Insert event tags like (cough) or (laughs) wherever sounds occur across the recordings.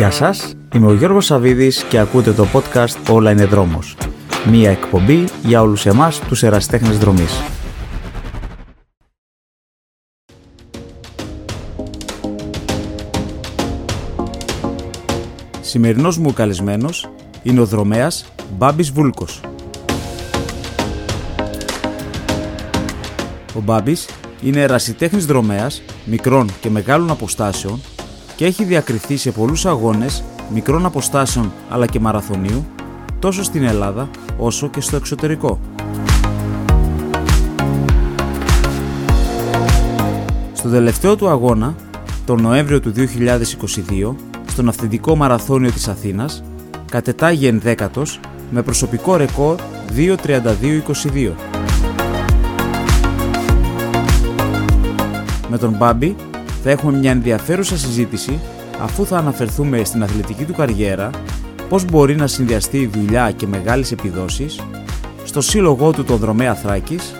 Γεια σας, είμαι ο Γιώργος Σαβίδης και ακούτε το podcast «Όλα είναι δρόμος». Μία εκπομπή για όλους εμάς τους εραστέχνες δρομής. Σημερινός μου καλεσμένος είναι ο δρομέας Μπάμπης Βούλκος. Ο Μπάμπης είναι ερασιτέχνης δρομέας μικρών και μεγάλων αποστάσεων και έχει διακριθεί σε πολλούς αγώνες μικρών αποστάσεων αλλά και μαραθωνίου τόσο στην Ελλάδα όσο και στο εξωτερικό. Στο τελευταίο του αγώνα, τον Νοέμβριο του 2022, στο ναυτιδικό μαραθώνιο της Αθήνας, κατετάγει ενδέκατος με προσωπικό ρεκόρ 2.32.22. Με τον Μπάμπη θα έχουμε μια ενδιαφέρουσα συζήτηση αφού θα αναφερθούμε στην αθλητική του καριέρα, πώς μπορεί να συνδυαστεί η δουλειά και μεγάλες επιδόσεις, στο σύλλογό του τον δρομέα Θράκης,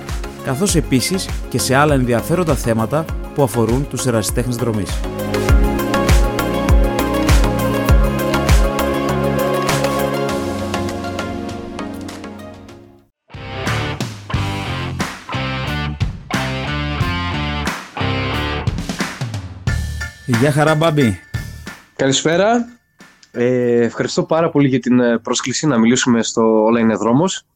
καθώς επίσης και σε άλλα ενδιαφέροντα θέματα που αφορούν τους ερασιτέχνες δρομής. Γεια χαρά Μπάμπη. Καλησπέρα. Ε, ευχαριστώ πάρα πολύ για την ε, πρόσκληση να μιλήσουμε στο Όλα είναι δρόμος.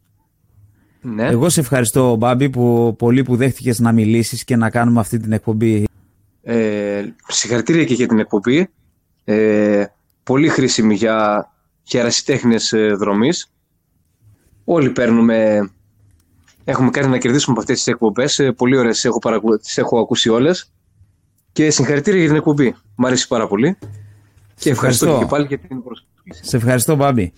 Ναι. Εγώ σε ευχαριστώ Μπάμπη που πολύ που δέχτηκες να μιλήσεις και να κάνουμε αυτή την εκπομπή. Ε, συγχαρητήρια και για την εκπομπή. Ε, πολύ χρήσιμη για, για ερασιτέχνες ε, δρομής. Όλοι παίρνουμε, έχουμε κάνει να κερδίσουμε από αυτές τις εκπομπές. Ε, πολύ ωραίες έχω, τις έχω ακούσει όλες. Και συγχαρητήρια για την εκπομπή. Μ' αρέσει πάρα πολύ. Και ευχαριστώ, και πάλι για την πρόσκληση. Σε ευχαριστώ, Μπάμπη.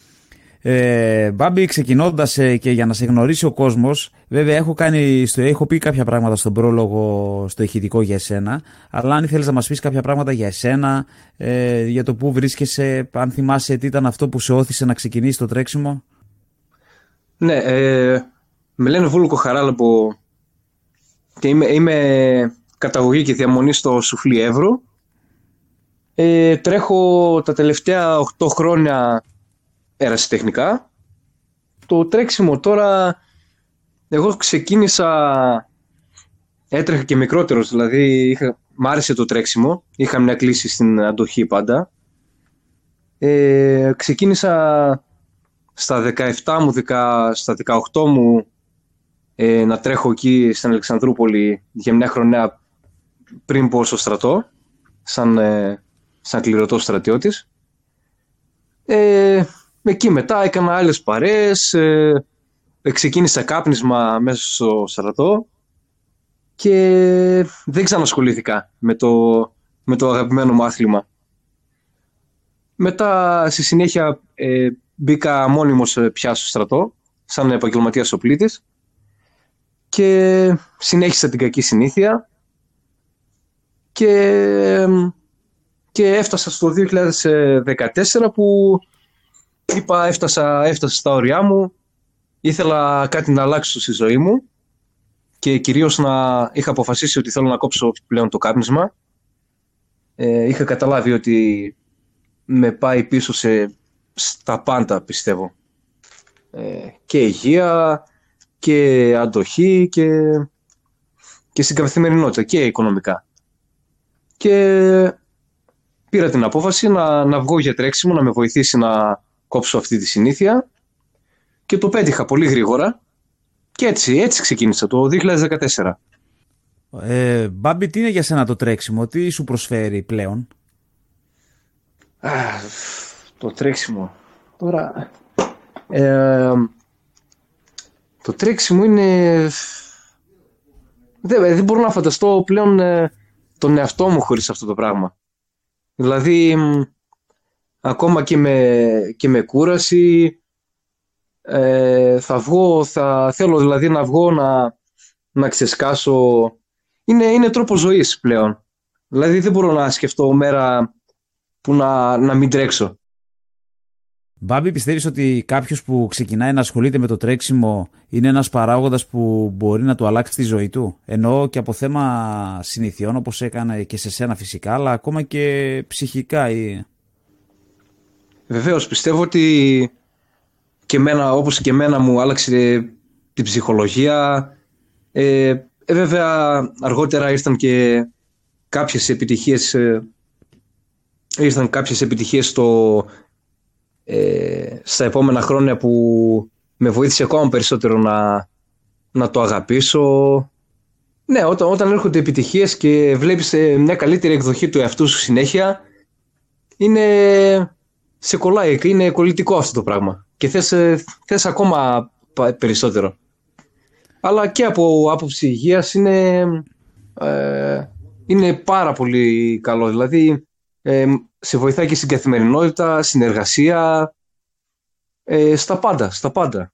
Ε, Μπάμπη, ξεκινώντας ε, και για να σε γνωρίσει ο κόσμος, βέβαια έχω, κάνει, στο, έχω πει κάποια πράγματα στον πρόλογο στο ηχητικό για εσένα. Αλλά αν ήθελες να μας πεις κάποια πράγματα για εσένα, ε, για το πού βρίσκεσαι, αν θυμάσαι τι ήταν αυτό που σε όθησε να ξεκινήσεις το τρέξιμο. Ναι, ε, με λένε Βούλκο Χαράλαμπο και είμαι, είμαι καταγωγή και διαμονή στο Σουφλί Εύρου. Ε, τρέχω τα τελευταία 8 χρόνια ερασιτεχνικά. Το τρέξιμο τώρα, εγώ ξεκίνησα, έτρεχα και μικρότερος, δηλαδή είχα, μ' άρεσε το τρέξιμο, είχα μια κλίση στην αντοχή πάντα. Ε, ξεκίνησα στα 17 μου, στα 18 μου ε, να τρέχω εκεί στην Αλεξανδρούπολη για μια χρονιά πριν πω στο στρατό, σαν, ε, σαν κληρωτός στρατιώτης. Ε, εκεί μετά έκανα άλλες παρέες, ε, ξεκίνησα κάπνισμα μέσα στο στρατό και δεν ξανασχολήθηκα με το, με το αγαπημένο μου άθλημα. Μετά στη συνέχεια ε, μπήκα μόνιμος ε, πια στο στρατό, σαν επαγγελματίας οπλίτης και συνέχισα την κακή συνήθεια και, και έφτασα στο 2014 που είπα έφτασα, έφτασα στα όρια μου, ήθελα κάτι να αλλάξω στη ζωή μου και κυρίως να είχα αποφασίσει ότι θέλω να κόψω πλέον το κάπνισμα. Ε, είχα καταλάβει ότι με πάει πίσω σε, στα πάντα πιστεύω. Ε, και υγεία και αντοχή και, και στην καθημερινότητα και οικονομικά και πήρα την απόφαση να, να βγω για τρέξιμο, να με βοηθήσει να κόψω αυτή τη συνήθεια και το πέτυχα πολύ γρήγορα και έτσι, έτσι ξεκίνησα το 2014. Ε, Μπάμπη, τι είναι για σένα το τρέξιμο, τι σου προσφέρει πλέον; Α, το τρέξιμο. Τώρα, ε, το τρέξιμο είναι... Δεν, δεν μπορώ να φανταστώ πλέον ε, τον εαυτό μου χωρίς αυτό το πράγμα. Δηλαδή, ακόμα και με, και με κούραση, ε, θα βγω, θα θέλω δηλαδή να βγω να, να ξεσκάσω. Είναι, είναι τρόπος ζωής πλέον. Δηλαδή δεν μπορώ να σκεφτώ μέρα που να, να μην τρέξω. Μπάμπη, πιστεύεις ότι κάποιος που ξεκινάει να ασχολείται με το τρέξιμο είναι ένας παράγοντας που μπορεί να του αλλάξει τη ζωή του; Εννοώ και από θέμα συνηθιών, όπως έκανε και σε σένα φυσικά, αλλά ακόμα και ψυχικά. Ή... βεβαίως πιστεύω ότι και εμένα, όπως και εμένα μου άλλαξε την ψυχολογία. Ε, ε, βέβαια αργότερα ήρθαν και κάποιες επιτυχίες ε, ήρθαν κάποιες επιτυχίες στο, ε, στα επόμενα χρόνια που με βοήθησε ακόμα περισσότερο να, να το αγαπήσω. Ναι, όταν, όταν έρχονται επιτυχίες και βλέπεις ε, μια καλύτερη εκδοχή του εαυτού σου συνέχεια, είναι, σε κολλάει, είναι κολλητικό αυτό το πράγμα. Και θες, ε, θες ακόμα περισσότερο. Αλλά και από άποψη υγείας είναι, ε, είναι πάρα πολύ καλό. Δηλαδή, ε, σε βοηθάει και στην καθημερινότητα, συνεργασία, ε, στα πάντα, στα πάντα.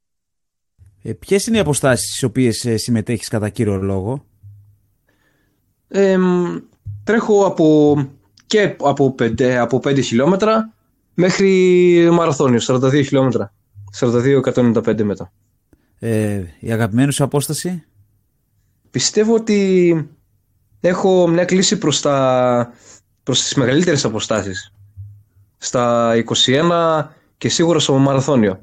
Ε, ποιες είναι οι αποστάσεις στις οποίες ε, συμμετέχεις κατά κύριο λόγο; Ε, τρέχω από, και από 5, από 5 χιλιόμετρα μέχρι μαραθώνιο, 42 χιλιόμετρα. 42-195 μετά. Ε, η αγαπημένη σου απόσταση; Πιστεύω ότι έχω μια κλίση προς, τα, προς τις μεγαλύτερες αποστάσεις. Στα 21 και σίγουρα στο μαραθώνιο.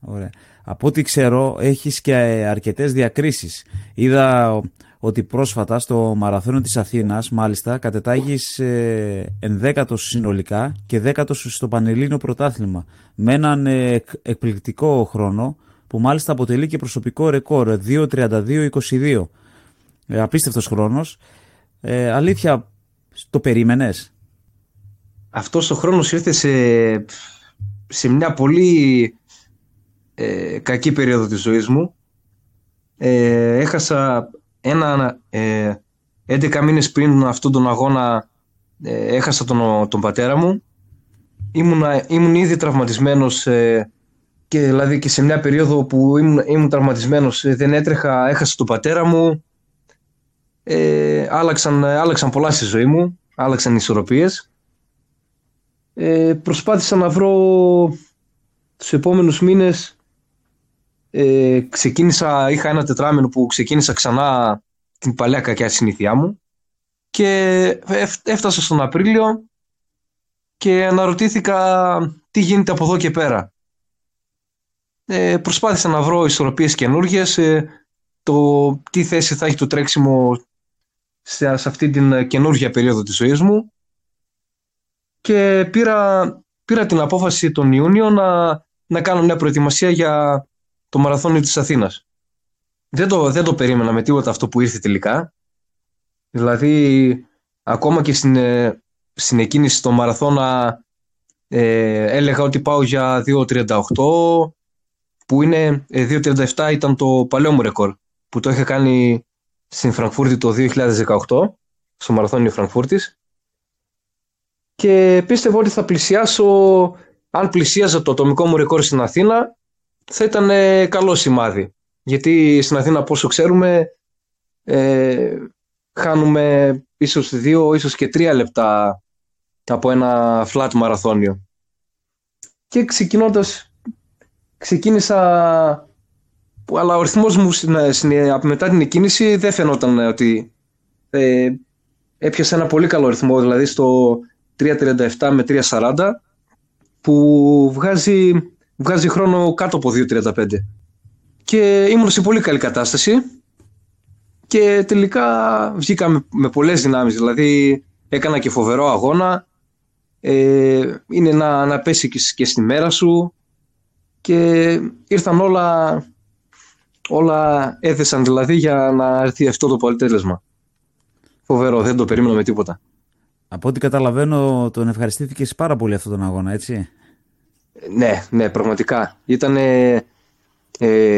Ωραία. Από ό,τι ξέρω έχεις και αρκετές διακρίσεις. Είδα ότι πρόσφατα στο μαραθώνιο της Αθήνας μάλιστα κατετάγεις ε, ενδέκατος συνολικά και δέκατος στο Πανελλήνιο Πρωτάθλημα με έναν ε, εκπληκτικό χρόνο που μάλιστα αποτελεί και προσωπικό ρεκόρ 2.32-22. Ε, απίστευτος χρόνος. Ε, αλήθεια, το περίμενες; Αυτός ο χρόνος ήρθε σε, σε μια πολύ ε, κακή περίοδο της ζωής μου. Ε, έχασα ένα, ε, 11 μήνες πριν αυτόν τον αγώνα ε, έχασα τον, τον πατέρα μου. Ήμουν, ήμουν ήδη τραυματισμένος ε, και δηλαδή και σε μια περίοδο που ήμουν, ήμουν τραυματισμένος ε, δεν έτρεχα, έχασα τον πατέρα μου. Ε, άλλαξαν, άλλαξαν πολλά στη ζωή μου, άλλαξαν οι ισορροπίες. Ε, προσπάθησα να βρω τους επόμενους μήνες ε, ξεκίνησα, είχα ένα τετράμινο που ξεκίνησα ξανά την παλιά κακιά συνήθειά μου και έφτασα στον Απρίλιο και αναρωτήθηκα τι γίνεται από εδώ και πέρα. Ε, προσπάθησα να βρω ισορροπίες καινούργιες, ε, το τι θέση θα έχει το τρέξιμο σε, αυτή την καινούργια περίοδο της ζωής μου και πήρα, πήρα την απόφαση τον Ιούνιο να, να κάνω μια προετοιμασία για το μαραθώνιο της Αθήνας. Δεν το, δεν το περίμενα με τίποτα αυτό που ήρθε τελικά. Δηλαδή, ακόμα και στην, ε, στην εκκίνηση στο μαραθώνα ε, έλεγα ότι πάω για 2.38 που είναι 2.37 ε, ήταν το παλαιό μου ρεκόρ που το είχα κάνει στην Φραγκφούρτη το 2018 στο μαραθώνιο Φραγκφούρτης και πίστευα ότι θα πλησιάσω αν πλησίαζα το ατομικό μου ρεκόρ στην Αθήνα θα ήταν ε, καλό σημάδι. Γιατί στην Αθήνα, πόσο ξέρουμε, ε, χάνουμε ίσως δύο, ίσως και τρία λεπτά από ένα flat μαραθώνιο. Και ξεκινώντας, ξεκίνησα, αλλά ο ρυθμός μου μετά την εκκίνηση δεν φαινόταν ότι ε, έπιασε ένα πολύ καλό ρυθμό, δηλαδή στο 3.37 με 3.40 που βγάζει βγάζει χρόνο κάτω από 2.35. Και ήμουν σε πολύ καλή κατάσταση και τελικά βγήκα με, με πολλές δυνάμεις. Δηλαδή έκανα και φοβερό αγώνα. Ε, είναι να, να πέσει και, και στη μέρα σου και ήρθαν όλα όλα έθεσαν δηλαδή για να έρθει αυτό το αποτέλεσμα. Φοβερό, δεν το περίμενα με τίποτα. Από ό,τι καταλαβαίνω τον ευχαριστήθηκες πάρα πολύ αυτόν τον αγώνα, έτσι. Ναι, ναι, πραγματικά. Ήταν ε,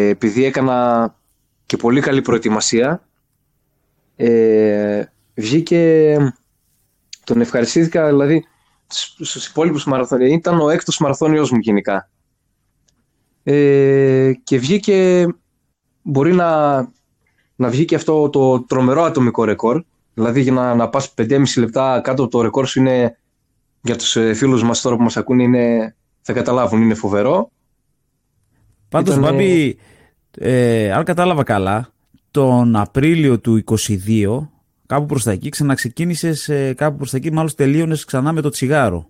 επειδή έκανα και πολύ καλή προετοιμασία. Ε, βγήκε, τον ευχαριστήθηκα δηλαδή στους υπόλοιπους μαραθώνιους. Ήταν ο έκτος μαραθώνιος μου γενικά. Ε, και βγήκε, μπορεί να, να βγει και αυτό το τρομερό ατομικό ρεκόρ. Δηλαδή για να, να πας 5,5 λεπτά κάτω από το ρεκόρ σου είναι για τους ε, φίλους μας τώρα που μας ακούνε είναι θα καταλάβουν, είναι φοβερό. Πάντως, Ήτανε... Μπάμπη, ε, αν κατάλαβα καλά, τον Απρίλιο του 22, κάπου προς τα εκεί, ξαναξεκίνησες, ε, κάπου προς τα εκεί, μάλλον τελείωνες ξανά με το τσιγάρο.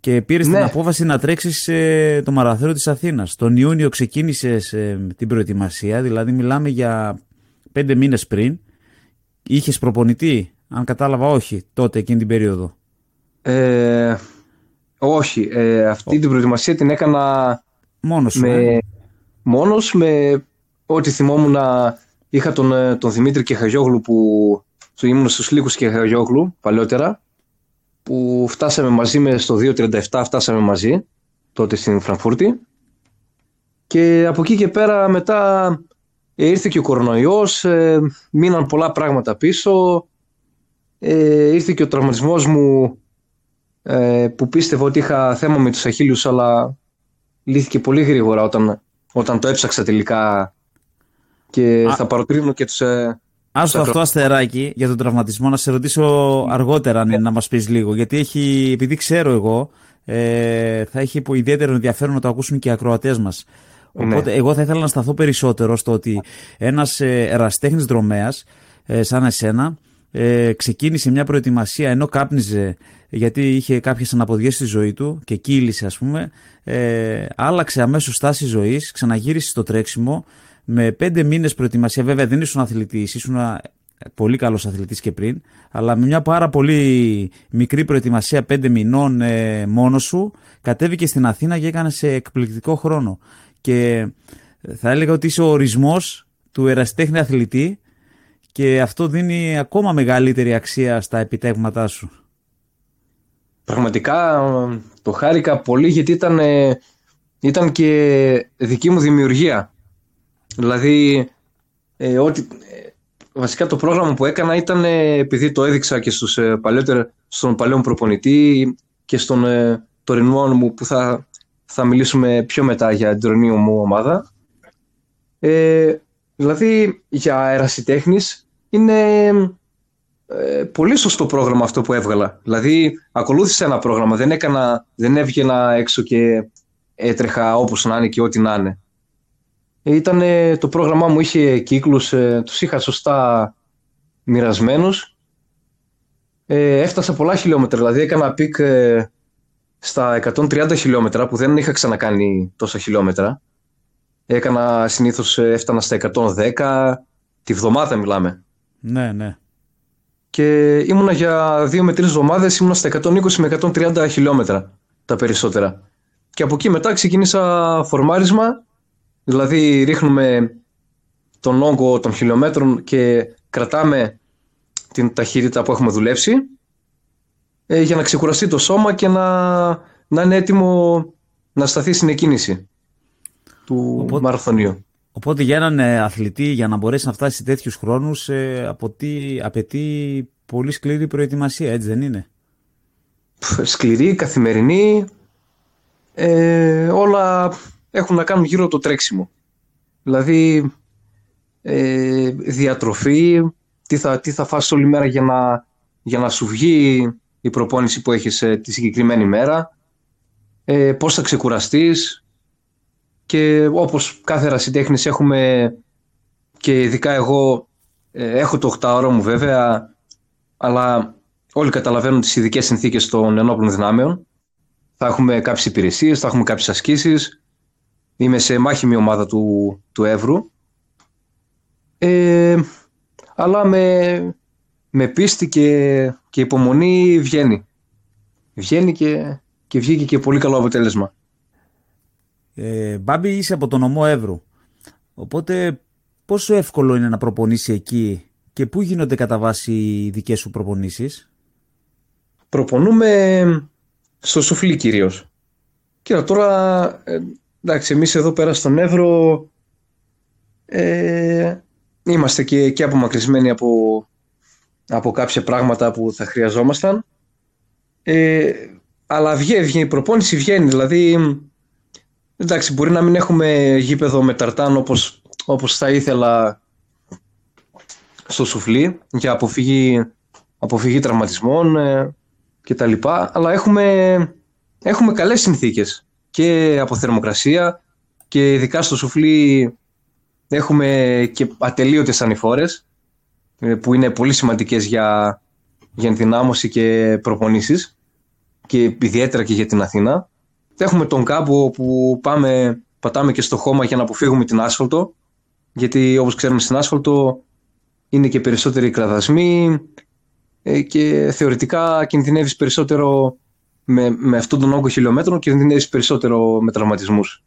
Και πήρες ναι. την απόφαση να τρέξεις ε, το μαραθώριο της Αθήνας. Τον Ιούνιο ξεκίνησες ε, την προετοιμασία, δηλαδή μιλάμε για πέντε μήνες πριν. Είχες προπονητή, αν κατάλαβα, όχι τότε εκείνη την περίοδο; Ε, όχι. Ε, αυτή την προετοιμασία την έκανα μόνος με, ε; μόνος με ό,τι θυμόμουν να είχα τον, ε, τον Δημήτρη Κεχαγιόγλου που ήμουν στους Λύκους Κεχαγιόγλου παλαιότερα που φτάσαμε μαζί με στο 2.37 φτάσαμε μαζί τότε στην Φραγκφούρτη. Και από εκεί και πέρα μετά ε, ήρθε και ο κορονοϊός, ε, μείναν πολλά πράγματα πίσω, ε, ήρθε και ο τραυματισμός μου ε, που πίστευα ότι είχα θέμα με τους αχίλιους αλλά λύθηκε πολύ γρήγορα όταν, όταν το έψαξα τελικά. Και θα παροτρύνω και τους... Ε, Άστο αυτό αστεράκι για τον τραυματισμό να σε ρωτήσω αργότερα ναι. να μας πεις λίγο γιατί έχει, επειδή ξέρω εγώ ε, θα έχει ιδιαίτερο ενδιαφέρον να το ακούσουν και οι ακροατές μας. Ναι. Οπότε εγώ θα ήθελα να σταθώ περισσότερο στο ότι ένας ε, εραστέχνης δρομέας ε, σαν εσένα ε, ξεκίνησε μια προετοιμασία ενώ κάπνιζε γιατί είχε κάποιες αναποδιές στη ζωή του και κύλησε ας πούμε ε, άλλαξε αμέσως στάση ζωής, ξαναγύρισε στο τρέξιμο με πέντε μήνες προετοιμασία βέβαια δεν ήσουν αθλητής, ήσουν πολύ καλός αθλητής και πριν αλλά με μια πάρα πολύ μικρή προετοιμασία πέντε μηνών ε, μόνος σου κατέβηκε στην Αθήνα και έκανες σε εκπληκτικό χρόνο και θα έλεγα ότι είσαι ο ορισμός του εραστέχνη αθλητή και αυτό δίνει ακόμα μεγαλύτερη αξία στα επιτεύγματά σου. Πραγματικά το χάρηκα πολύ γιατί ήταν, ήταν και δική μου δημιουργία. Δηλαδή, ε, ότι, ε, βασικά το πρόγραμμα που έκανα ήταν επειδή το έδειξα και στους, ε, στον παλαιό προπονητή και στον ε, τωρινό μου που θα, θα μιλήσουμε πιο μετά για την τωρινή μου ομάδα. Ε, δηλαδή, για ερασιτέχνης είναι ε, πολύ σωστό πρόγραμμα αυτό που έβγαλα. Δηλαδή, ακολούθησα ένα πρόγραμμα. Δεν, έκανα, δεν έβγαινα έξω και έτρεχα όπως να είναι και ό,τι να είναι. Ήταν, το πρόγραμμά μου είχε κύκλους, ε, τους είχα σωστά μοιρασμένους. Ε, έφτασα πολλά χιλιόμετρα, δηλαδή έκανα peak ε, στα 130 χιλιόμετρα που δεν είχα ξανακάνει τόσα χιλιόμετρα. Έκανα συνήθως, ε, έφτανα στα 110, τη βδομάδα μιλάμε. Ναι, ναι. Και ήμουνα για δύο με τρεις εβδομάδες, ήμουνα στα 120 με 130 χιλιόμετρα τα περισσότερα. Και από εκεί μετά ξεκίνησα φορμάρισμα, δηλαδή ρίχνουμε τον όγκο των χιλιόμετρων και κρατάμε την ταχύτητα που έχουμε δουλέψει ε, για να ξεκουραστεί το σώμα και να, να είναι έτοιμο να σταθεί στην εκκίνηση του Οπότε, μαραθωνίου. Οπότε για έναν ε, αθλητή για να μπορέσει να φτάσει σε τέτοιους χρόνους ε, απαιτεί πολύ σκληρή προετοιμασία, έτσι δεν είναι; Σκληρή, καθημερινή, ε, όλα έχουν να κάνουν γύρω το τρέξιμο. Δηλαδή ε, διατροφή, τι θα, τι θα φας όλη μέρα για να, για να σου βγει η προπόνηση που έχεις ε, τη συγκεκριμένη μέρα, ε, πώς θα ξεκουραστείς, και όπως κάθε ρασιτέχνης έχουμε και ειδικά εγώ ε, έχω το 8 ώρα μου βέβαια αλλά όλοι καταλαβαίνουν τις ειδικές συνθήκες των ενόπλων δυνάμεων. Θα έχουμε κάποιες υπηρεσίες, θα έχουμε κάποιες ασκήσεις είμαι σε μάχημη ομάδα του, του Εύρου ε, αλλά με, με πίστη και, και υπομονή βγαίνει βγαίνει και, και βγήκε και πολύ καλό αποτέλεσμα ε, Μπάμπη, είσαι από τον νομό Εύρου. Οπότε, πόσο εύκολο είναι να προπονήσει εκεί και πού γίνονται κατά βάση οι δικές σου προπονήσεις; Προπονούμε στο Σουφλί κυρίως. Και τώρα, ε, εντάξει, εμείς εδώ πέρα στον Εύρο ε, είμαστε και, και απομακρυσμένοι από, από κάποια πράγματα που θα χρειαζόμασταν. Ε, αλλά βγαίνει, η προπόνηση βγαίνει, δηλαδή Εντάξει, μπορεί να μην έχουμε γήπεδο με ταρτάν όπως, όπως θα ήθελα στο σουφλί για αποφυγή, αποφυγή τραυματισμών ε, και τα λοιπά, αλλά έχουμε, έχουμε καλές συνθήκες και από θερμοκρασία και ειδικά στο σουφλί έχουμε και ατελείωτες ανηφόρες ε, που είναι πολύ σημαντικές για, για ενδυνάμωση και προπονήσεις και ιδιαίτερα και για την Αθήνα. Έχουμε τον κάμπο που πάμε, πατάμε και στο χώμα για να αποφύγουμε την άσφαλτο, γιατί όπως ξέρουμε στην άσφαλτο είναι και περισσότεροι κραδασμοί ε, και θεωρητικά κινδυνεύεις περισσότερο με, με αυτόν τον όγκο χιλιόμετρων κινδυνεύεις περισσότερο με τραυματισμούς.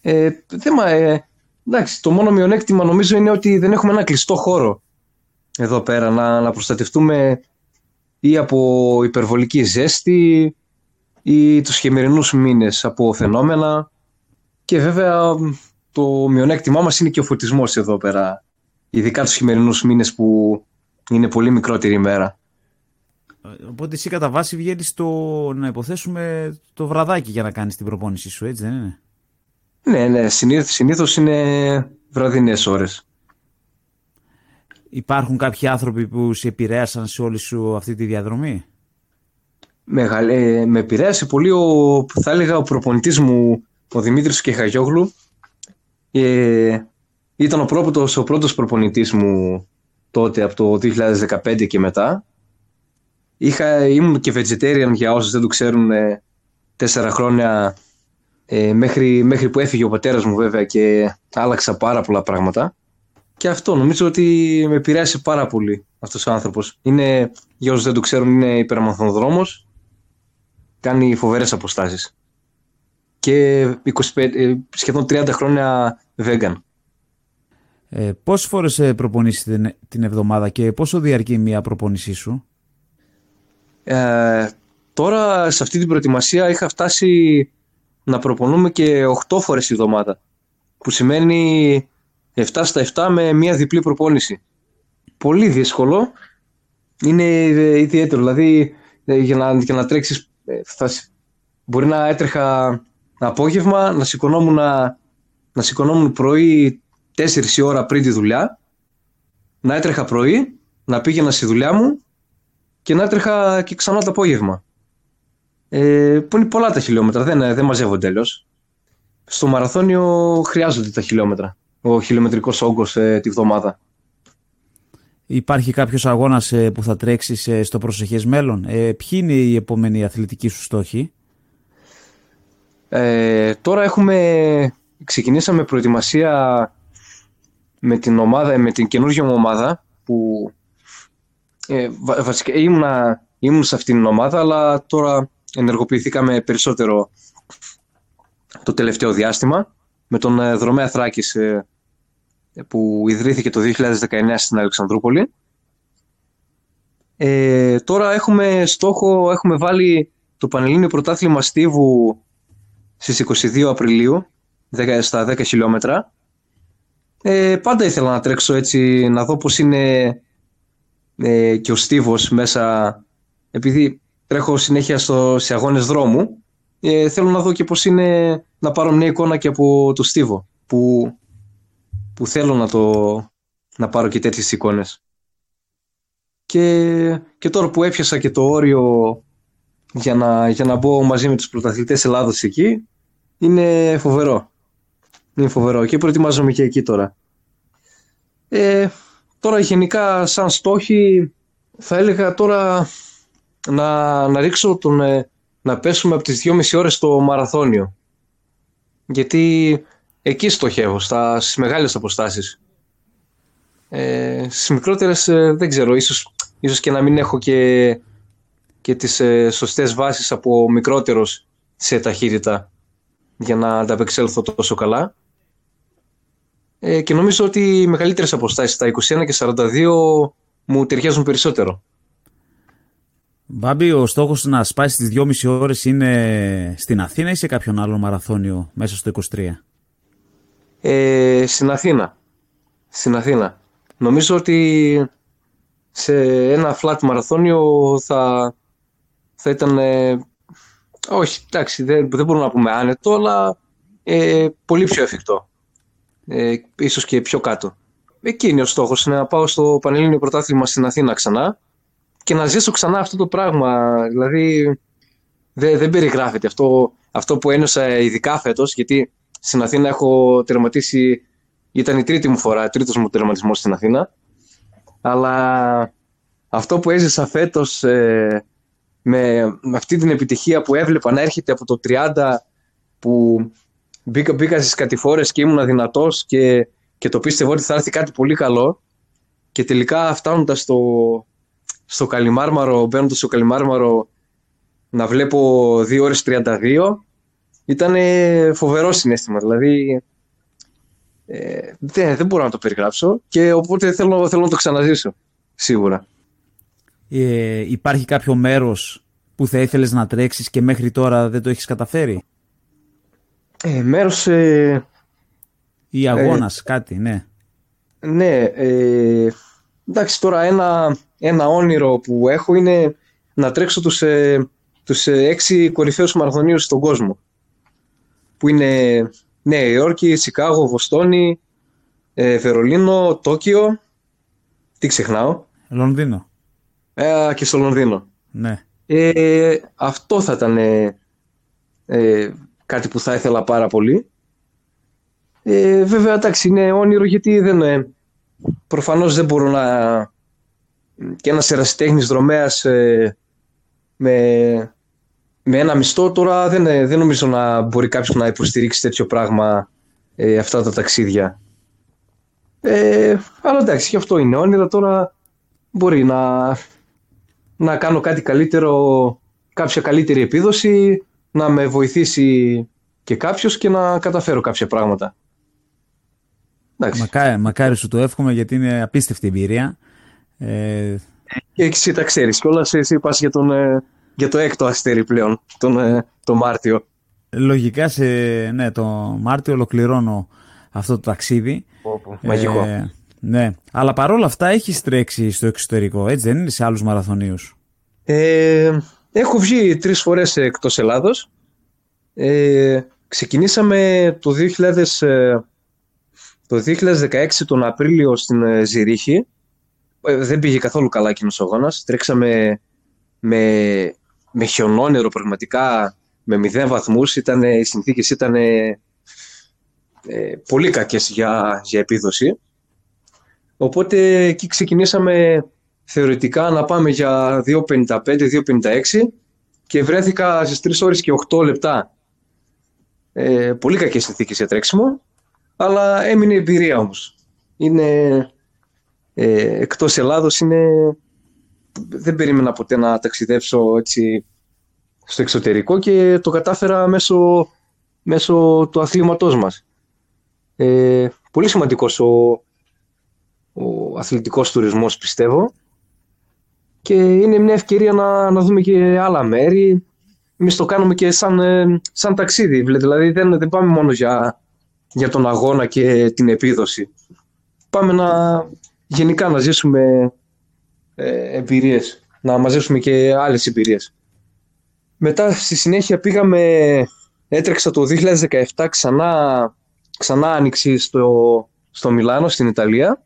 Ε, θέμα, ε, εντάξει, το μόνο μειονέκτημα νομίζω είναι ότι δεν έχουμε ένα κλειστό χώρο εδώ πέρα να, να προστατευτούμε ή από υπερβολική ζέστη ή τους χειμερινούς μήνες από φαινόμενα και βέβαια το μειονέκτημά μας είναι και ο φωτισμός εδώ πέρα ειδικά τους χειμερινούς μήνες που είναι πολύ μικρότερη ημέρα. Οπότε εσύ κατά βάση βγαίνεις το να υποθέσουμε το βραδάκι για να κάνεις την προπόνησή σου, έτσι δεν είναι; Ναι, ναι, συνήθως, συνήθως είναι βραδινές ώρες. Υπάρχουν κάποιοι άνθρωποι που σε επηρέασαν σε όλη σου αυτή τη διαδρομή; Μεγαλε, με επηρέασε πολύ ο, θα έλεγα, ο προπονητής μου, ο Δημήτρης Κεχαγιόγλου. Ε, ήταν ο πρώτος, ο πρώτος προπονητής μου τότε από το 2015 και μετά. Είχα, ήμουν και vegetarian για όσους δεν το ξέρουν ε, τέσσερα χρόνια ε, μέχρι, μέχρι που έφυγε ο πατέρας μου βέβαια και άλλαξα πάρα πολλά πράγματα. Και αυτό νομίζω ότι με επηρέασε πάρα πολύ αυτός ο άνθρωπος. Είναι, για όσους δεν το ξέρουν, είναι υπερμαθονδρόμος. Κάνει φοβερές αποστάσεις. Και 25, ε, σχεδόν 30 χρόνια vegan. Ε, πόσες φορές ε, προπονήσεις την, την εβδομάδα και πόσο διαρκεί μια προπονήσή σου; Ε, τώρα σε αυτή την προετοιμασία είχα φτάσει να προπονούμε και 8 φορές τη εβδομάδα. Που σημαίνει 7 στα 7 με μια διπλή προπόνηση. Πολύ δύσκολο. Είναι ιδιαίτερο. Δηλαδή για να, για να τρέξεις θα, μπορεί να έτρεχα απόγευμα, να σηκωνόμουν, να, να σηκωνόμουν πρωί 4 η ώρα πριν τη δουλειά, να έτρεχα πρωί, να πήγαινα στη δουλειά μου και να έτρεχα και ξανά το απόγευμα. Ε, που είναι πολλά τα χιλιόμετρα, δεν, δεν μαζεύονται τέλο. Στο μαραθώνιο χρειάζονται τα χιλιόμετρα, ο χιλιομετρικός όγκος ε, τη βδομάδα. Υπάρχει κάποιος αγώνας ε, που θα τρέξεις ε, στο προσεχές μέλλον; Ε, ποιοι είναι οι επόμενοι αθλητικοί σου στόχοι; Ε, τώρα έχουμε, ξεκινήσαμε προετοιμασία με την ομάδα, με την καινούργια μου ομάδα που ε, βασικά ήμουνα, ήμουν σε αυτήν την ομάδα αλλά τώρα ενεργοποιηθήκαμε περισσότερο το τελευταίο διάστημα με τον ε, Δρομέα Θράκης ε, που ιδρύθηκε το 2019 στην Αλεξανδρούπολη. Ε, τώρα έχουμε στόχο, έχουμε βάλει το Πανελλήνιο Πρωτάθλημα Στίβου στις 22 Απριλίου στα 10 χιλιόμετρα ε, πάντα ήθελα να τρέξω έτσι, να δω πώς είναι ε, και ο στίβος μέσα, επειδή τρέχω συνέχεια στο, σε αγώνες δρόμου, ε, θέλω να δω και πώς είναι να πάρω μια εικόνα και από το στίβο, που, που θέλω να, το, να πάρω και τέτοιες εικόνες. Και, και τώρα που έπιασα και το όριο για να, για να μπω μαζί με τους πρωταθλητές Ελλάδος εκεί, είναι φοβερό. Είναι φοβερό και προετοιμάζομαι και εκεί τώρα. Ε, τώρα γενικά σαν στόχοι θα έλεγα τώρα να, να ρίξω τον, ε, να πέσουμε από τις 2,5 ώρες στο μαραθώνιο. Γιατί εκεί στοχεύω, στα, στις μεγάλες αποστάσεις. Ε, στις μικρότερες ε, δεν ξέρω, ίσως, ίσως και να μην έχω και, και τις ε, σωστές βάσεις από μικρότερος σε ταχύτητα για να ανταπεξέλθω τόσο καλά. Ε, και νομίζω ότι οι μεγαλύτερες αποστάσεις, τα 21 και 42, μου ταιριάζουν περισσότερο. Μπάμπη, ο στόχος να σπάσεις τις 2,5 ώρες είναι στην Αθήνα ή σε κάποιον άλλο μαραθώνιο μέσα στο 23? Ε, στην Αθήνα. Στην Αθήνα. Νομίζω ότι σε ένα flat μαραθώνιο θα, θα ήταν... Ε, όχι, εντάξει, δεν, δεν μπορούμε να πούμε άνετο, αλλά ε, πολύ πιο εφικτό ε, ίσως και πιο κάτω. Εκεί είναι ο στόχος, να πάω στο Πανελλήνιο Πρωτάθλημα στην Αθήνα ξανά και να ζήσω ξανά αυτό το πράγμα. Δηλαδή δεν, δεν περιγράφεται αυτό, αυτό που ένιωσα ειδικά φέτος, γιατί στην Αθήνα έχω τερματίσει, ήταν η τρίτη μου φορά, τρίτος μου τερματισμός στην Αθήνα, αλλά αυτό που έζησα φέτος ε, με, με αυτή την επιτυχία που έβλεπα να έρχεται από το 30 που μπήκα, μπήκα στις κατηφόρες και ήμουν δυνατός και, και το πίστευα ότι θα έρθει κάτι πολύ καλό και τελικά φτάνοντα στο, στο Καλιμάρμαρο, μπαίνοντας στο Καλιμάρμαρο να βλέπω 2 ώρες 32 ήταν φοβερό συνέστημα. Δηλαδή ε, δεν, δεν μπορώ να το περιγράψω και οπότε θέλω, θέλω να το ξαναζήσω σίγουρα. Ε, υπάρχει κάποιο μέρος που θα ήθελες να τρέξεις και μέχρι τώρα δεν το έχεις καταφέρει; Ε, μέρος... Ε, ή αγώνας, κάτι, ναι. Ναι, ε, εντάξει τώρα ένα, ένα όνειρο που έχω είναι να τρέξω τους, ε, τους ε, έξι κορυφαίους μαραθωνίους στον κόσμο. Που είναι Νέα Υόρκη, Σικάγο, Βοστόνη, ε, Βερολίνο, Τόκιο. Τι ξεχνάω; Λονδίνο. Ε, και στο Λονδίνο. Ναι. Ε, αυτό θα ήταν ε, κάτι που θα ήθελα πάρα πολύ. Ε, βέβαια, εντάξει, είναι όνειρο γιατί δεν, ε, προφανώς δεν μπορώ να... και ένας ερασιτέχνης δρομέας ε, με, με ένα μισθό τώρα δεν, ε, δεν νομίζω να μπορεί κάποιος να υποστηρίξει τέτοιο πράγμα ε, αυτά τα ταξίδια. Ε, αλλά εντάξει, και αυτό είναι όνειρο τώρα μπορεί να, να κάνω κάτι καλύτερο, κάποια καλύτερη επίδοση, να με βοηθήσει και κάποιος και να καταφέρω κάποια πράγματα. Μακάρι, μακάρι σου το εύχομαι γιατί είναι απίστευτη εμπειρία. Ε... Και εσύ τα ξέρεις όλα εσύ πας για, τον, ε, για το έκτο αστέρι πλέον, τον, ε, τον Μάρτιο. Λογικά σε, ναι, το Μάρτιο ολοκληρώνω αυτό το ταξίδι. μαγικό. Ε, ναι, αλλά παρόλα αυτά έχεις τρέξει στο εξωτερικό, έτσι δεν είναι σε άλλους μαραθωνίους; Ε, έχω βγει τρεις φορές εκτός Ελλάδος. Ε, ξεκινήσαμε το 2000, το 2016 τον Απρίλιο στην ε, Ζηρίχη. Ε, δεν πήγε καθόλου καλά εκείνος ο αγώνας. Τρέξαμε με, με χιονόνερο πραγματικά με μηδέν βαθμούς. οι συνθήκες ήταν ε, πολύ κακές για, για επίδοση. Οπότε εκεί ξεκινήσαμε θεωρητικά να πάμε για 2.55-2.56 και βρέθηκα στις 3 ώρες και 8 λεπτά. Ε, πολύ κακές συνθήκες για τρέξιμο αλλά έμεινε εμπειρία όμως. Είναι, ε, εκτός Ελλάδος είναι, δεν περίμενα ποτέ να ταξιδέψω έτσι στο εξωτερικό και το κατάφερα μέσω, μέσω του αθλήματός μας. Ε, πολύ σημαντικός ο, ο αθλητικός τουρισμός πιστεύω και είναι μια ευκαιρία να, να δούμε και άλλα μέρη. Εμείς το κάνουμε και σαν, ε, σαν ταξίδι. Δηλαδή δεν, δεν πάμε μόνο για, για τον αγώνα και την επίδοση. Πάμε να γενικά να ζήσουμε ε, εμπειρίες, να μαζέψουμε και άλλες εμπειρίες. Μετά στη συνέχεια πήγαμε, έτρεξα το 2017 ξανά, ξανά άνοιξη στο, στο Μιλάνο στην Ιταλία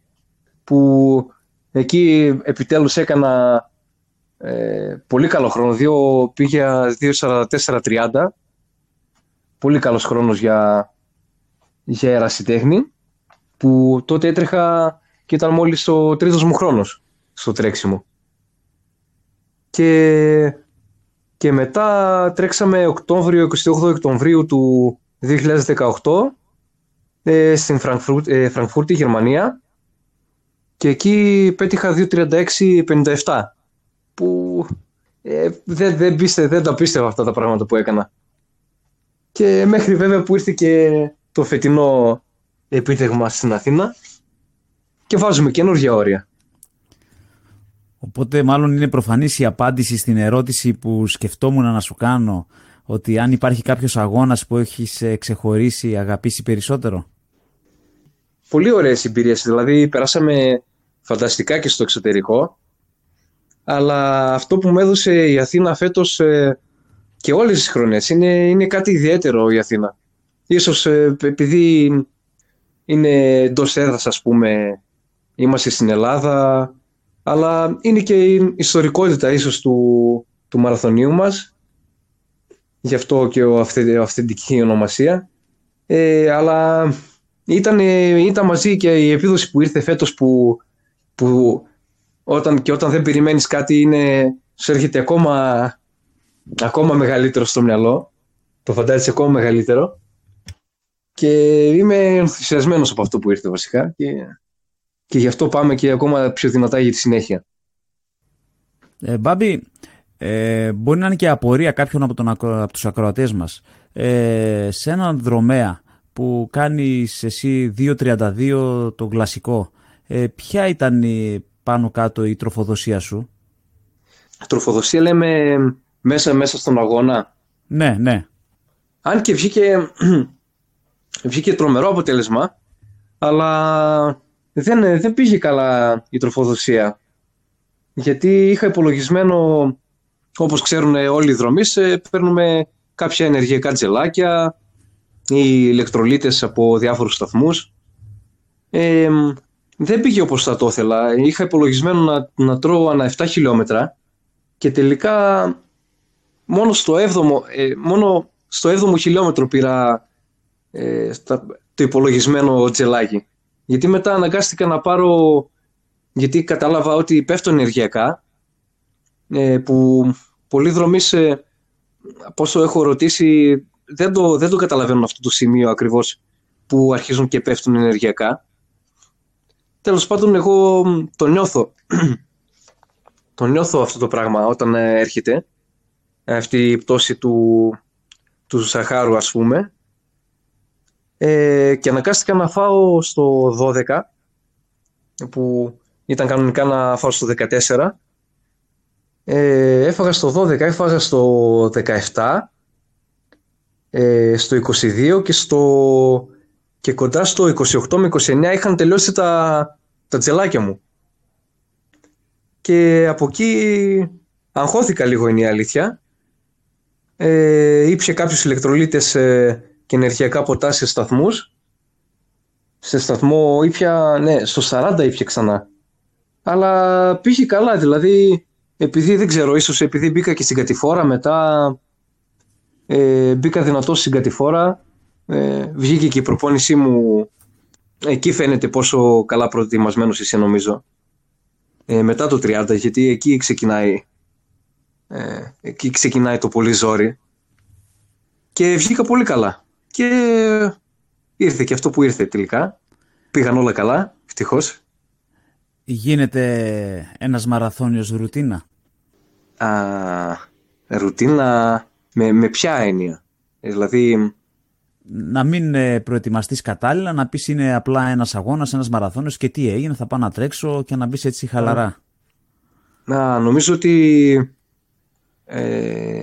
που εκεί επιτέλους έκανα ε, πολύ καλό χρόνο, δύο, πήγε 2.44.30 πολύ καλός χρόνος για, για ερασιτέχνη που τότε έτρεχα και ήταν μόλις ο τρίτος μου χρόνος στο τρέξιμο. Και, και μετά τρέξαμε Οκτώβριο, 28 Οκτωβρίου του 2018 ε, στην ε, Φραγκφούρτη, Γερμανία. Και εκεί πέτυχα 2.36.57 που ε, δεν, δεν, πίστε, δεν τα πίστευα αυτά τα πράγματα που έκανα. Και μέχρι βέβαια που ήρθε και το φετινό επίτευγμα στην Αθήνα και βάζουμε καινούργια όρια. Οπότε μάλλον είναι προφανής η απάντηση στην ερώτηση που σκεφτόμουν να σου κάνω ότι αν υπάρχει κάποιος αγώνας που έχεις ε, ξεχωρίσει, αγαπήσει περισσότερο; Πολύ ωραίες εμπειρίες, δηλαδή περάσαμε φανταστικά και στο εξωτερικό αλλά αυτό που μου έδωσε η Αθήνα φέτος ε, και όλες τις χρονιές είναι, είναι κάτι ιδιαίτερο η Αθήνα. Ίσως ε, επειδή είναι εντός έδρας ας πούμε, είμαστε στην Ελλάδα, αλλά είναι και η ιστορικότητα ίσως του, του μαραθωνίου μας, γι' αυτό και ο αυθεντική ονομασία. Ε, αλλά ήταν, ήταν μαζί και η επίδοση που ήρθε φέτος που, που όταν, και όταν δεν περιμένεις κάτι είναι, σου έρχεται ακόμα ακόμα μεγαλύτερο στο μυαλό. Το φαντάζεσαι ακόμα μεγαλύτερο. Και είμαι ενθουσιασμένος από αυτό που ήρθε βασικά και, και γι' αυτό πάμε και ακόμα πιο δυνατά για τη συνέχεια. Ε, Μπάμπη, ε, μπορεί να είναι και απορία κάποιον από, τον, από τους ακροατές μας. Ε, σε έναν δρομέα που κάνεις εσύ 2.32 το κλασικό, ε, ποια ήταν η, πάνω κάτω η τροφοδοσία σου; Τροφοδοσία λέμε μέσα μέσα στον αγώνα. Ναι, ναι. Αν και βγήκε, (clears throat) βγήκε τρομερό αποτέλεσμα, αλλά δεν, δεν πήγε καλά η τροφοδοσία. Γιατί είχα υπολογισμένο, όπως ξέρουν όλοι οι δρομείς, ε, παίρνουμε κάποια ενεργειακά τζελάκια ή ηλεκτρολίτες από διάφορους σταθμούς. Ε, δεν πήγε όπως θα το ήθελα. Είχα υπολογισμένο να, να τρώω ανά 7 χιλιόμετρα και τελικά μόνο στο 7ο, ε, μόνο στο 7ο χιλιόμετρο πήρα ε, το υπολογισμένο τζελάκι. Γιατί μετά αναγκάστηκα να πάρω, γιατί κατάλαβα ότι πέφτω ενεργειακά, ε, που πολλοί δρομείς, ε, πόσο έχω ρωτήσει, δεν το, δεν το καταλαβαίνουν αυτό το σημείο ακριβώς που αρχίζουν και πέφτουν ενεργειακά. Τέλος πάντων, εγώ το νιώθω. (clears throat) το νιώθω αυτό το πράγμα όταν ε, έρχεται αυτή η πτώση του, του Ζαχάρου ας πούμε ε, και αναγκάστηκα να φάω στο 12 που ήταν κανονικά να φάω στο 14 ε, έφαγα στο 12, έφαγα στο 17 ε, στο 22 και, στο, και κοντά στο 28 με 29 είχαν τελειώσει τα, τα τζελάκια μου και από εκεί αγχώθηκα λίγο είναι η αλήθεια ε, ήπια κάποιους ηλεκτρολίτες ε, και ενεργειακά ποτά σε σταθμούς. Σε σταθμό ήπια, ναι, στο 40 ήπια ξανά. Αλλά πήγε καλά, δηλαδή, επειδή δεν ξέρω, ίσως επειδή μπήκα και στην κατηφόρα μετά, ε, μπήκα δυνατός στην κατηφόρα, ε, βγήκε και η προπόνησή μου, εκεί φαίνεται πόσο καλά προετοιμασμένος είσαι νομίζω. Ε, μετά το 30, γιατί εκεί ξεκινάει ε, εκεί ξεκινάει το πολύ ζόρι. Και βγήκα πολύ καλά. Και ήρθε και αυτό που ήρθε τελικά. Πήγαν όλα καλά, ευτυχώς. Γίνεται ένας μαραθώνιος ρουτίνα; Α, ρουτίνα με, με ποια έννοια; Δηλαδή... Να μην ε, προετοιμαστείς κατάλληλα, να πεις είναι απλά ένας αγώνας, ένας μαραθώνιος και τι έγινε, θα πάω να τρέξω και να μπεις έτσι χαλαρά. Να, νομίζω ότι ε,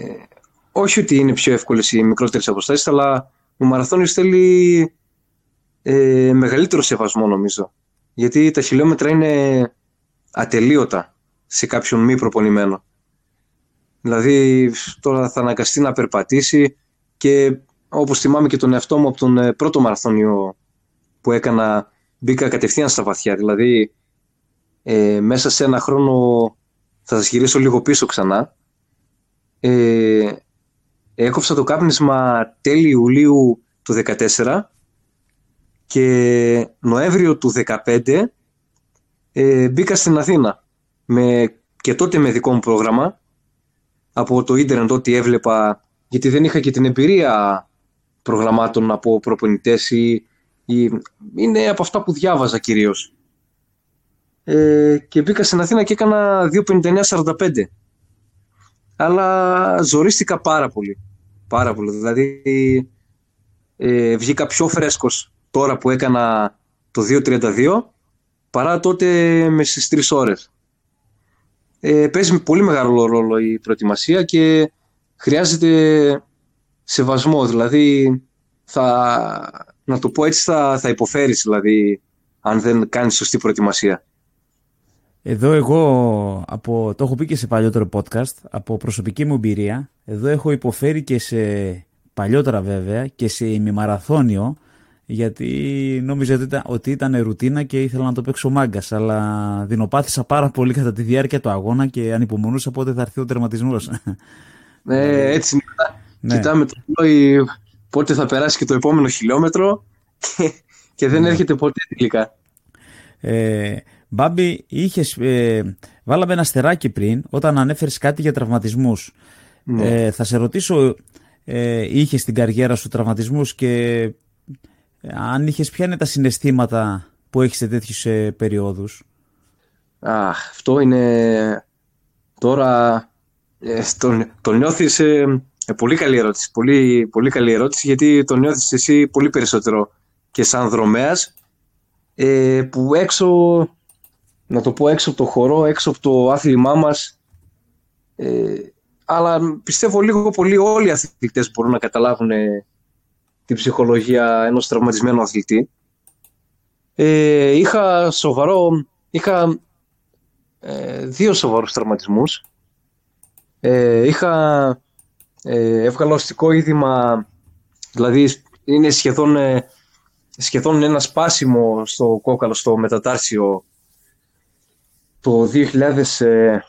όχι ότι είναι πιο εύκολες οι μικρότερες αποστάσεις, αλλά ο μαραθώνιος θέλει ε, μεγαλύτερο σεβασμό νομίζω. Γιατί τα χιλιόμετρα είναι ατελείωτα σε κάποιον μη προπονημένο. Δηλαδή τώρα θα αναγκαστεί να περπατήσει και όπως θυμάμαι και τον εαυτό μου από τον ε, πρώτο μαραθώνιο που έκανα μπήκα κατευθείαν στα βαθιά. Δηλαδή ε, μέσα σε ένα χρόνο θα σας γυρίσω λίγο πίσω ξανά ε, έκοψα το κάπνισμα τέλη Ιουλίου του 2014 και Νοέμβριο του 2015 ε, μπήκα στην Αθήνα με, και τότε με δικό μου πρόγραμμα από το ίντερνετ ό,τι έβλεπα γιατί δεν είχα και την εμπειρία προγραμμάτων από προπονητές ή, ή είναι από αυτά που διάβαζα κυρίως. Ε, και μπήκα στην Αθήνα και έκανα 2.59.45 αλλά ζορίστηκα πάρα πολύ. Πάρα πολύ. Δηλαδή ε, βγήκα πιο φρέσκος τώρα που έκανα το 2.32 παρά τότε με στις 3 ώρες. Ε, παίζει πολύ μεγάλο ρόλο η προετοιμασία και χρειάζεται σεβασμό. Δηλαδή, θα, να το πω έτσι, θα, θα υποφέρεις δηλαδή, αν δεν κάνεις σωστή προετοιμασία. Εδώ εγώ, από, το έχω πει και σε παλιότερο podcast, από προσωπική μου εμπειρία, εδώ έχω υποφέρει και σε παλιότερα βέβαια και σε ημιμαραθώνιο, γιατί νόμιζα ότι ήταν, ότι ήταν ρουτίνα και ήθελα να το παίξω μάγκας. Αλλά δεινοπάθησα πάρα πολύ κατά τη διάρκεια του αγώνα και ανυπομονούσα πότε θα έρθει ο τερματισμός. Ναι, (laughs) έτσι ναι. Κοιτάμε το πλόι πότε θα περάσει και το επόμενο χιλιόμετρο και, δεν ναι. έρχεται ποτέ τελικά. Ε, Μπάμπη, είχες, ε, βάλαμε ένα στεράκι πριν όταν ανέφερες κάτι για τραυματισμούς. Ναι. Ε, θα σε ρωτήσω, ε, είχες στην καριέρα σου τραυματισμούς και ε, αν είχες ποια είναι τα συναισθήματα που έχεις σε τέτοιους ε, περιόδους; Αχ, αυτό είναι τώρα ε, τον, τον νιώθεις ε, πολύ καλή ερώτηση. Πολύ, πολύ καλή ερώτηση γιατί τον νιώθεις εσύ πολύ περισσότερο και σαν δρομέας ε, που έξω, να το πω έξω από το χορό, έξω από το άθλημά μας ε, αλλά πιστεύω λίγο πολύ όλοι οι αθλητές μπορούν να καταλάβουν ε, την ψυχολογία ενός τραυματισμένου αθλητή. Ε, είχα σοβαρό, είχα ε, δύο σοβαρούς τραυματισμούς. Ε, είχα ε, έβγαλα οστικό είδημα, δηλαδή είναι σχεδόν, ε, σχεδόν ένα σπάσιμο στο κόκαλο, στο μετατάρσιο το 2000,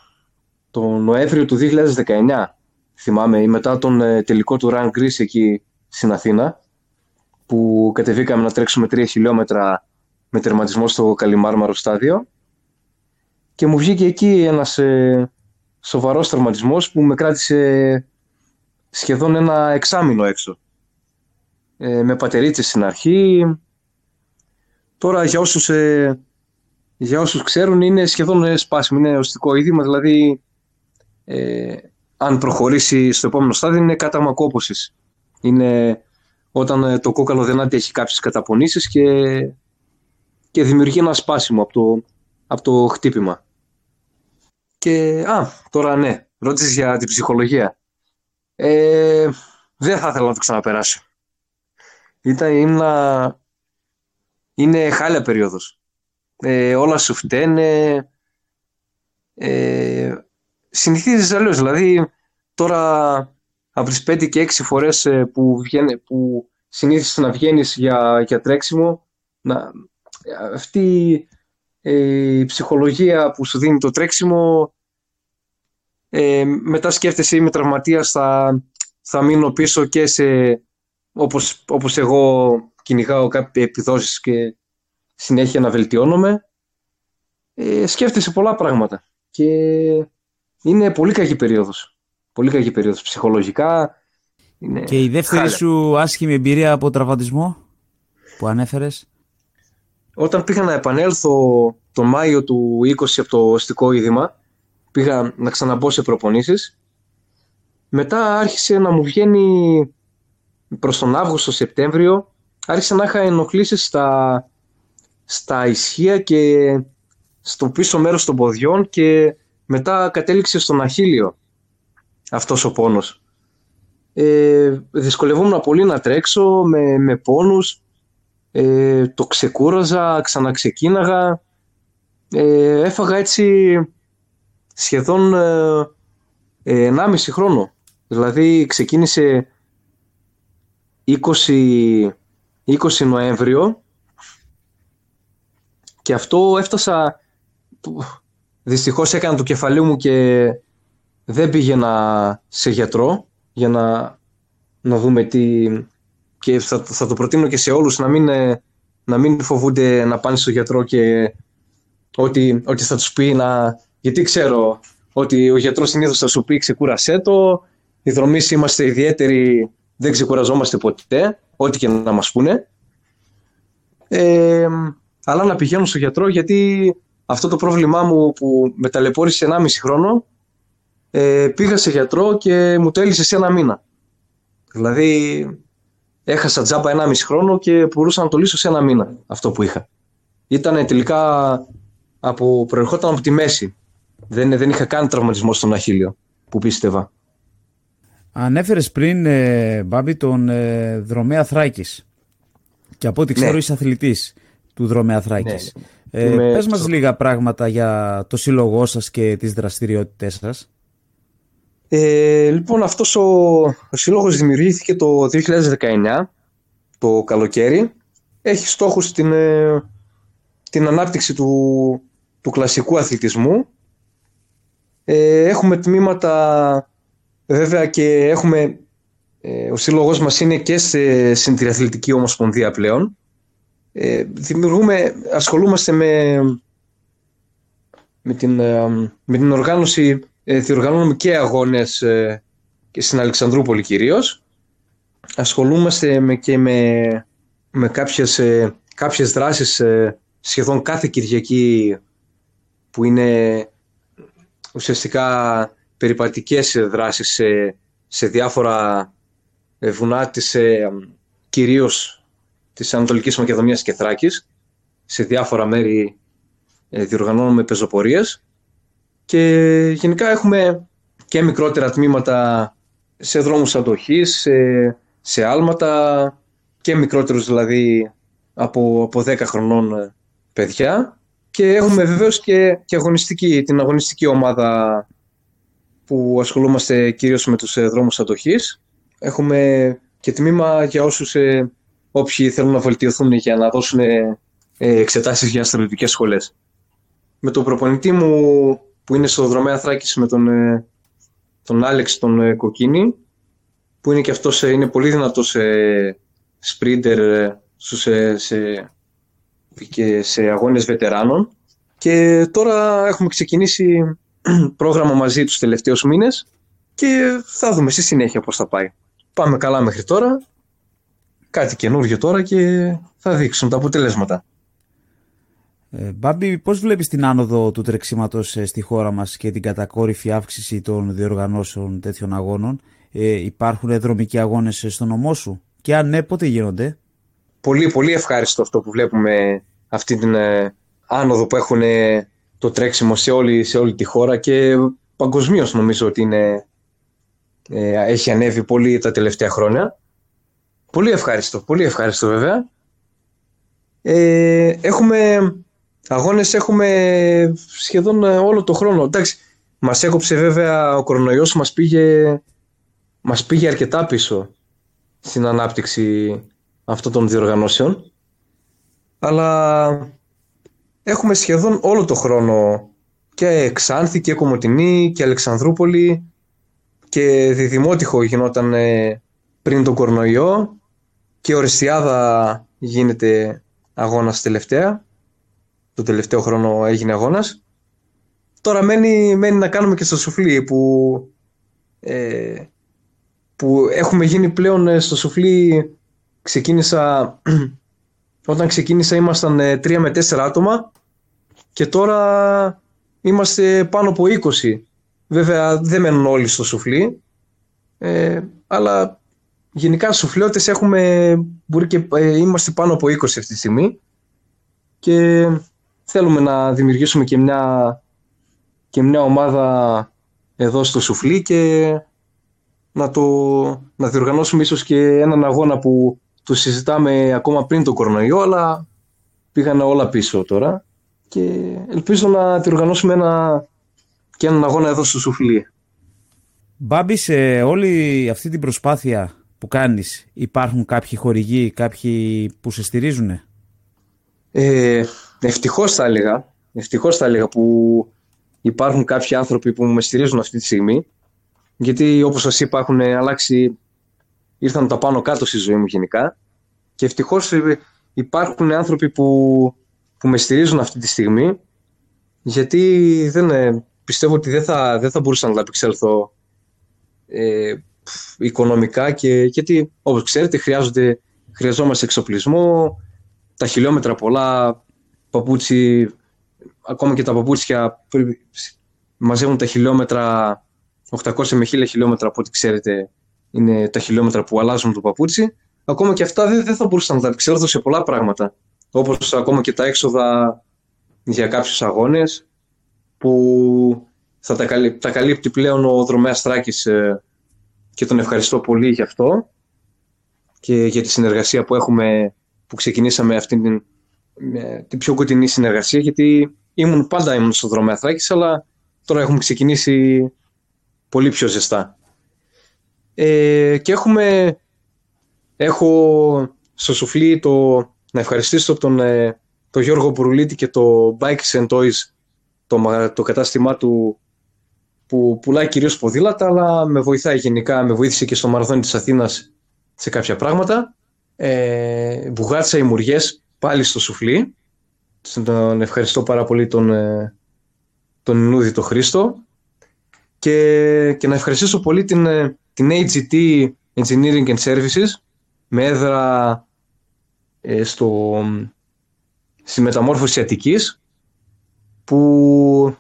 το Νοέμβριο του 2019 θυμάμαι, μετά τον ε, τελικό του Run Greece εκεί στην Αθήνα που κατεβήκαμε να τρέξουμε 3 χιλιόμετρα με τερματισμό στο Καλιμάρμαρο στάδιο. Και μου βγήκε εκεί ένας ε, σοβαρός τερματισμός που με κράτησε σχεδόν ένα εξάμηνο έξω. Ε, με πατερίτσες στην αρχή. Τώρα για όσους, ε, για όσους ξέρουν είναι σχεδόν σπάσιμο, είναι οστικό είδημα, δηλαδή ε, αν προχωρήσει στο επόμενο στάδιο είναι κάταγμα κόπωσης. Είναι όταν ε, το κόκαλο δεν αντέχει κάποιες καταπονήσεις και, και δημιουργεί ένα σπάσιμο από το, από το χτύπημα. Και, α, τώρα ναι, ρώτησες για την ψυχολογία. Ε, δεν θα ήθελα να το ξαναπεράσω. Ήταν, είναι χάλια περίοδος. Ε, όλα σου φταίνε. Ε, συνηθίζεις αλλιώς. Δηλαδή, τώρα από τις 5 και 6 φορές ε, που, βγαίνει, που συνήθισες να βγαίνεις για, για τρέξιμο, να, αυτή ε, η ψυχολογία που σου δίνει το τρέξιμο ε, μετά σκέφτεσαι είμαι τραυματίας θα, θα μείνω πίσω και σε όπως, όπως εγώ κυνηγάω κάποιες επιδόσεις και συνέχεια να βελτιώνομαι ε, σκέφτεσαι πολλά πράγματα και είναι πολύ κακή περίοδος. Πολύ κακή περίοδος. Ψυχολογικά είναι Και η δεύτερη σου άσχημη εμπειρία από τραυματισμό που ανέφερες; Όταν πήγα να επανέλθω τον Μάιο του 20 από το οστικό είδημα, πήγα να ξαναμπώ σε προπονήσεις. Μετά άρχισε να μου βγαίνει προς τον Αύγουστο-Σεπτέμβριο, άρχισε να είχα ενοχλήσεις στα, στα ισχύα και στο πίσω μέρος των ποδιών και μετά κατέληξε στον αχίλιο αυτός ο πόνος. Ε, δυσκολευόμουν πολύ να τρέξω με, με πόνους, ε, το ξεκούραζα, ξαναξεκίναγα, ε, έφαγα έτσι σχεδόν ε, 1,5 χρόνο. Δηλαδή ξεκίνησε 20, 20 Νοέμβριο και αυτό έφτασα Δυστυχώς έκανα το κεφαλί μου και δεν πήγαινα σε γιατρό για να, να δούμε τι... Και θα, θα το προτείνω και σε όλους να μην, ε, να μην φοβούνται να πάνε στο γιατρό και ότι, ότι θα τους πει να... Γιατί ξέρω ότι ο γιατρός συνήθως θα σου πει ξεκούρασέ το, οι δρομείς είμαστε ιδιαίτεροι, δεν ξεκουραζόμαστε ποτέ, ό,τι και να μας πούνε. Ε, αλλά να πηγαίνω στο γιατρό γιατί αυτό το πρόβλημά μου που με ταλαιπώρησε 1,5 χρόνο ε, πήγα σε γιατρό και μου τέλεισε σε ένα μήνα. Δηλαδή έχασα τζάμπα 1,5 χρόνο και μπορούσα να το λύσω σε ένα μήνα αυτό που είχα. Ήταν τελικά από, προερχόταν από τη μέση. Δεν, δεν είχα κάνει τραυματισμό στον Αχίλιο που πίστευα. Ανέφερες πριν, ε, Μπάμπη, τον ε, Δρομέα Θράκης. Και από ό,τι ξέρω ναι. είσαι αθλητής του Δρομέα Θράκης. Ναι. Ε, πες μας λίγα πράγματα για το σύλλογό σας και τις δραστηριότητές σας. Ε, λοιπόν, αυτός ο, ο σύλλογος δημιουργήθηκε το 2019, το καλοκαίρι. Έχει στόχους την, ε, την ανάπτυξη του, του κλασικού αθλητισμού. Ε, έχουμε τμήματα, βέβαια και έχουμε, ε, ο σύλλογος μας είναι και σε, στην Τριαθλητική Ομοσπονδία πλέον ε, δημιουργούμε, ασχολούμαστε με, με, την, ε, με την οργάνωση, ε, διοργανώνουμε και αγώνες ε, και στην Αλεξανδρούπολη κυρίως. Ασχολούμαστε με, και με, με κάποιες, ε, κάποιες δράσεις ε, σχεδόν κάθε Κυριακή που είναι ουσιαστικά περιπατικές δράσεις σε, σε διάφορα βουνά της, κυρίως της Ανατολικής Μακεδονίας και Θράκης. Σε διάφορα μέρη διοργανώνουμε πεζοπορίες και γενικά έχουμε και μικρότερα τμήματα σε δρόμους αντοχής, σε, σε άλματα και μικρότερους δηλαδή από, από 10 χρονών ε, παιδιά και έχουμε βεβαίως και, και αγωνιστική, την αγωνιστική ομάδα που ασχολούμαστε κυρίως με τους ε, δρόμους αντοχής. Έχουμε και τμήμα για όσους ε, όποιοι θέλουν να βελτιωθούν για να δώσουν ε, εξετάσεις για στρατιωτικές σχολές. Με τον προπονητή μου που είναι στο δρομέα Θράκης με τον, τον Άλεξ τον Κοκκίνη που είναι και αυτός είναι πολύ δυνατός ε, σπρίντερ σε, σε, και σε αγώνες βετεράνων και τώρα έχουμε ξεκινήσει (clears throat) πρόγραμμα μαζί τους τελευταίους μήνες και θα δούμε στη συνέχεια πώς θα πάει. Πάμε καλά μέχρι τώρα, κάτι καινούργιο τώρα και θα δείξουν τα αποτελέσματα. Ε, Μπάμπη, πώς βλέπεις την άνοδο του τρεξίματος ε, στη χώρα μας και την κατακόρυφη αύξηση των διοργανώσεων τέτοιων αγώνων; Ε, υπάρχουν δρομικοί αγώνες στο νομό σου; Και αν ναι, πότε γίνονται; Πολύ, πολύ ευχάριστο αυτό που βλέπουμε αυτή την ε, άνοδο που έχουν το τρέξιμο σε όλη, σε όλη τη χώρα και παγκοσμίως νομίζω ότι είναι, ε, έχει ανέβει πολύ τα τελευταία χρόνια. Πολύ ευχάριστο, πολύ ευχάριστο βέβαια. Ε, έχουμε αγώνες έχουμε σχεδόν όλο το χρόνο. Εντάξει, μας έκοψε βέβαια ο κορονοϊός, μας πήγε μας πήγε αρκετά πίσω στην ανάπτυξη αυτών των διοργανώσεων αλλά έχουμε σχεδόν όλο το χρόνο και Ξάνθη και Κομωτινή και Αλεξανδρούπολη και Διδημότυχο γινόταν ε, πριν τον κορονοϊό και Ορεστιάδα γίνεται αγώνας τελευταία. Το τελευταίο χρόνο έγινε αγώνας. Τώρα μένει, μένει να κάνουμε και στο σουφλί που ε, που έχουμε γίνει πλέον ε, στο σουφλί ξεκίνησα (clears throat) όταν ξεκίνησα ήμασταν 3 ε, με 4 άτομα και τώρα είμαστε πάνω από 20 βέβαια δεν μένουν όλοι στο σουφλί ε, αλλά γενικά σουφλιώτες έχουμε μπορεί και ε, είμαστε πάνω από 20 αυτή τη στιγμή και θέλουμε να δημιουργήσουμε και μια, και μια ομάδα εδώ στο σουφλί και να, το, να διοργανώσουμε ίσως και έναν αγώνα που το συζητάμε ακόμα πριν το κορονοϊό, αλλά πήγανε όλα πίσω τώρα και ελπίζω να διοργανώσουμε ένα, και έναν αγώνα εδώ στο Σουφλί. Μπάμπη, σε όλη αυτή την προσπάθεια που κάνεις υπάρχουν κάποιοι χορηγοί, κάποιοι που σε στηρίζουν. Ε, ευτυχώς θα έλεγα, ευτυχώς θα έλεγα που υπάρχουν κάποιοι άνθρωποι που με στηρίζουν αυτή τη στιγμή γιατί όπως σας είπα έχουν αλλάξει, ήρθαν τα πάνω κάτω στη ζωή μου γενικά. Και ευτυχώς ε, υπάρχουν άνθρωποι που, που με στηρίζουν αυτή τη στιγμή γιατί δεν, ε, πιστεύω ότι δεν θα, δεν θα μπορούσα να τα επεξέλθω ε, οικονομικά και γιατί όπως ξέρετε χρειάζονται, χρειαζόμαστε εξοπλισμό, τα χιλιόμετρα πολλά, παπούτσι, ακόμα και τα παπούτσια μαζεύουν τα χιλιόμετρα 800 με 1000 χιλιόμετρα από ό,τι ξέρετε είναι τα χιλιόμετρα που αλλάζουν το παπούτσι. Ακόμα και αυτά δεν, δεν θα μπορούσα να τα εξέλθω σε πολλά πράγματα. Όπως ακόμα και τα έξοδα για κάποιους αγώνες που θα τα, καλύπτει, τα καλύπτει πλέον ο δρομέας Θράκης ε, και τον ευχαριστώ πολύ γι' αυτό και για τη συνεργασία που έχουμε που ξεκινήσαμε αυτή την, την πιο κοντινή συνεργασία γιατί ήμουν πάντα ήμουν στο δρομέα Θράκης αλλά τώρα έχουμε ξεκινήσει πολύ πιο ζεστά. Ε, και έχουμε, έχω στο σουφλί το, να ευχαριστήσω τον, ε, τον Γιώργο Μπουρουλίτη και το Bikes and Toys, το, το κατάστημά του που πουλάει κυρίως ποδήλατα, αλλά με βοηθάει γενικά, με βοήθησε και στο Μαραθώνι της Αθήνας σε κάποια πράγματα. Ε, μπουγάτσα οι Μουριές, πάλι στο σουφλί. Τον ευχαριστώ πάρα πολύ τον, ε, τον Ινούδη τον Χρήστο και, και να ευχαριστήσω πολύ την, ε, την AGT Engineering and Services με έδρα ε, στο, στη μεταμόρφωση Αττικής που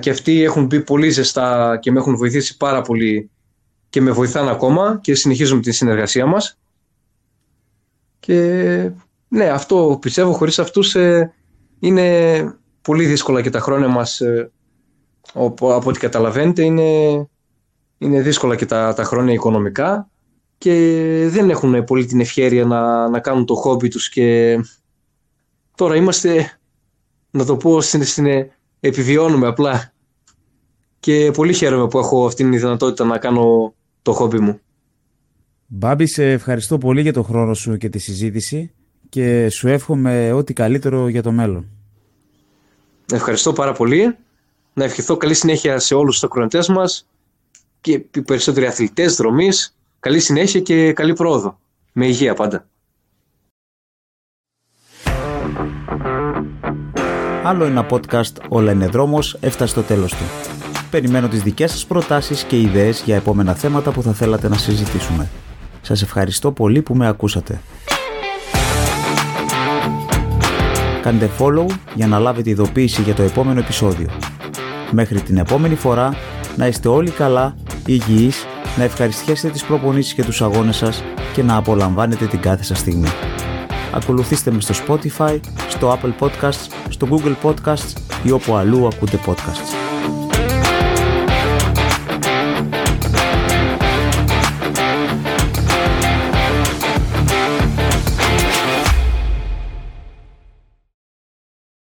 και αυτοί έχουν μπει πολύ ζεστά και με έχουν βοηθήσει πάρα πολύ και με βοηθάνε ακόμα και συνεχίζουμε τη συνεργασία μας. Και ναι, αυτό πιστεύω χωρίς αυτούς ε, είναι πολύ δύσκολα και τα χρόνια μας ε, από ό,τι καταλαβαίνετε είναι, είναι δύσκολα και τα, τα χρόνια οικονομικά και δεν έχουν πολύ την ευχαίρεια να, να κάνουν το χόμπι τους και τώρα είμαστε να το πω στην, στην επιβιώνουμε απλά και πολύ χαίρομαι που έχω αυτή τη δυνατότητα να κάνω το χόμπι μου. Μπάμπη, σε ευχαριστώ πολύ για το χρόνο σου και τη συζήτηση και σου εύχομαι ό,τι καλύτερο για το μέλλον. Ευχαριστώ πάρα πολύ. Να ευχηθώ καλή συνέχεια σε όλους τους ακροατές μας και οι περισσότεροι αθλητές δρομής. Καλή συνέχεια και καλή πρόοδο. Με υγεία πάντα. Άλλο ένα podcast «Όλα είναι δρόμος» έφτασε στο τέλος του. Περιμένω τις δικές σας προτάσεις και ιδέες για επόμενα θέματα που θα θέλατε να συζητήσουμε. Σας ευχαριστώ πολύ που με ακούσατε. Κάντε follow για να λάβετε ειδοποίηση για το επόμενο επεισόδιο. Μέχρι την επόμενη φορά, να είστε όλοι καλά, υγιείς, να ευχαριστιέσετε τις προπονήσεις και τους αγώνες σας και να απολαμβάνετε την κάθε σας στιγμή. Ακολουθήστε με στο Spotify, στο Apple Podcasts, στο Google Podcasts ή όπου αλλού ακούτε podcasts.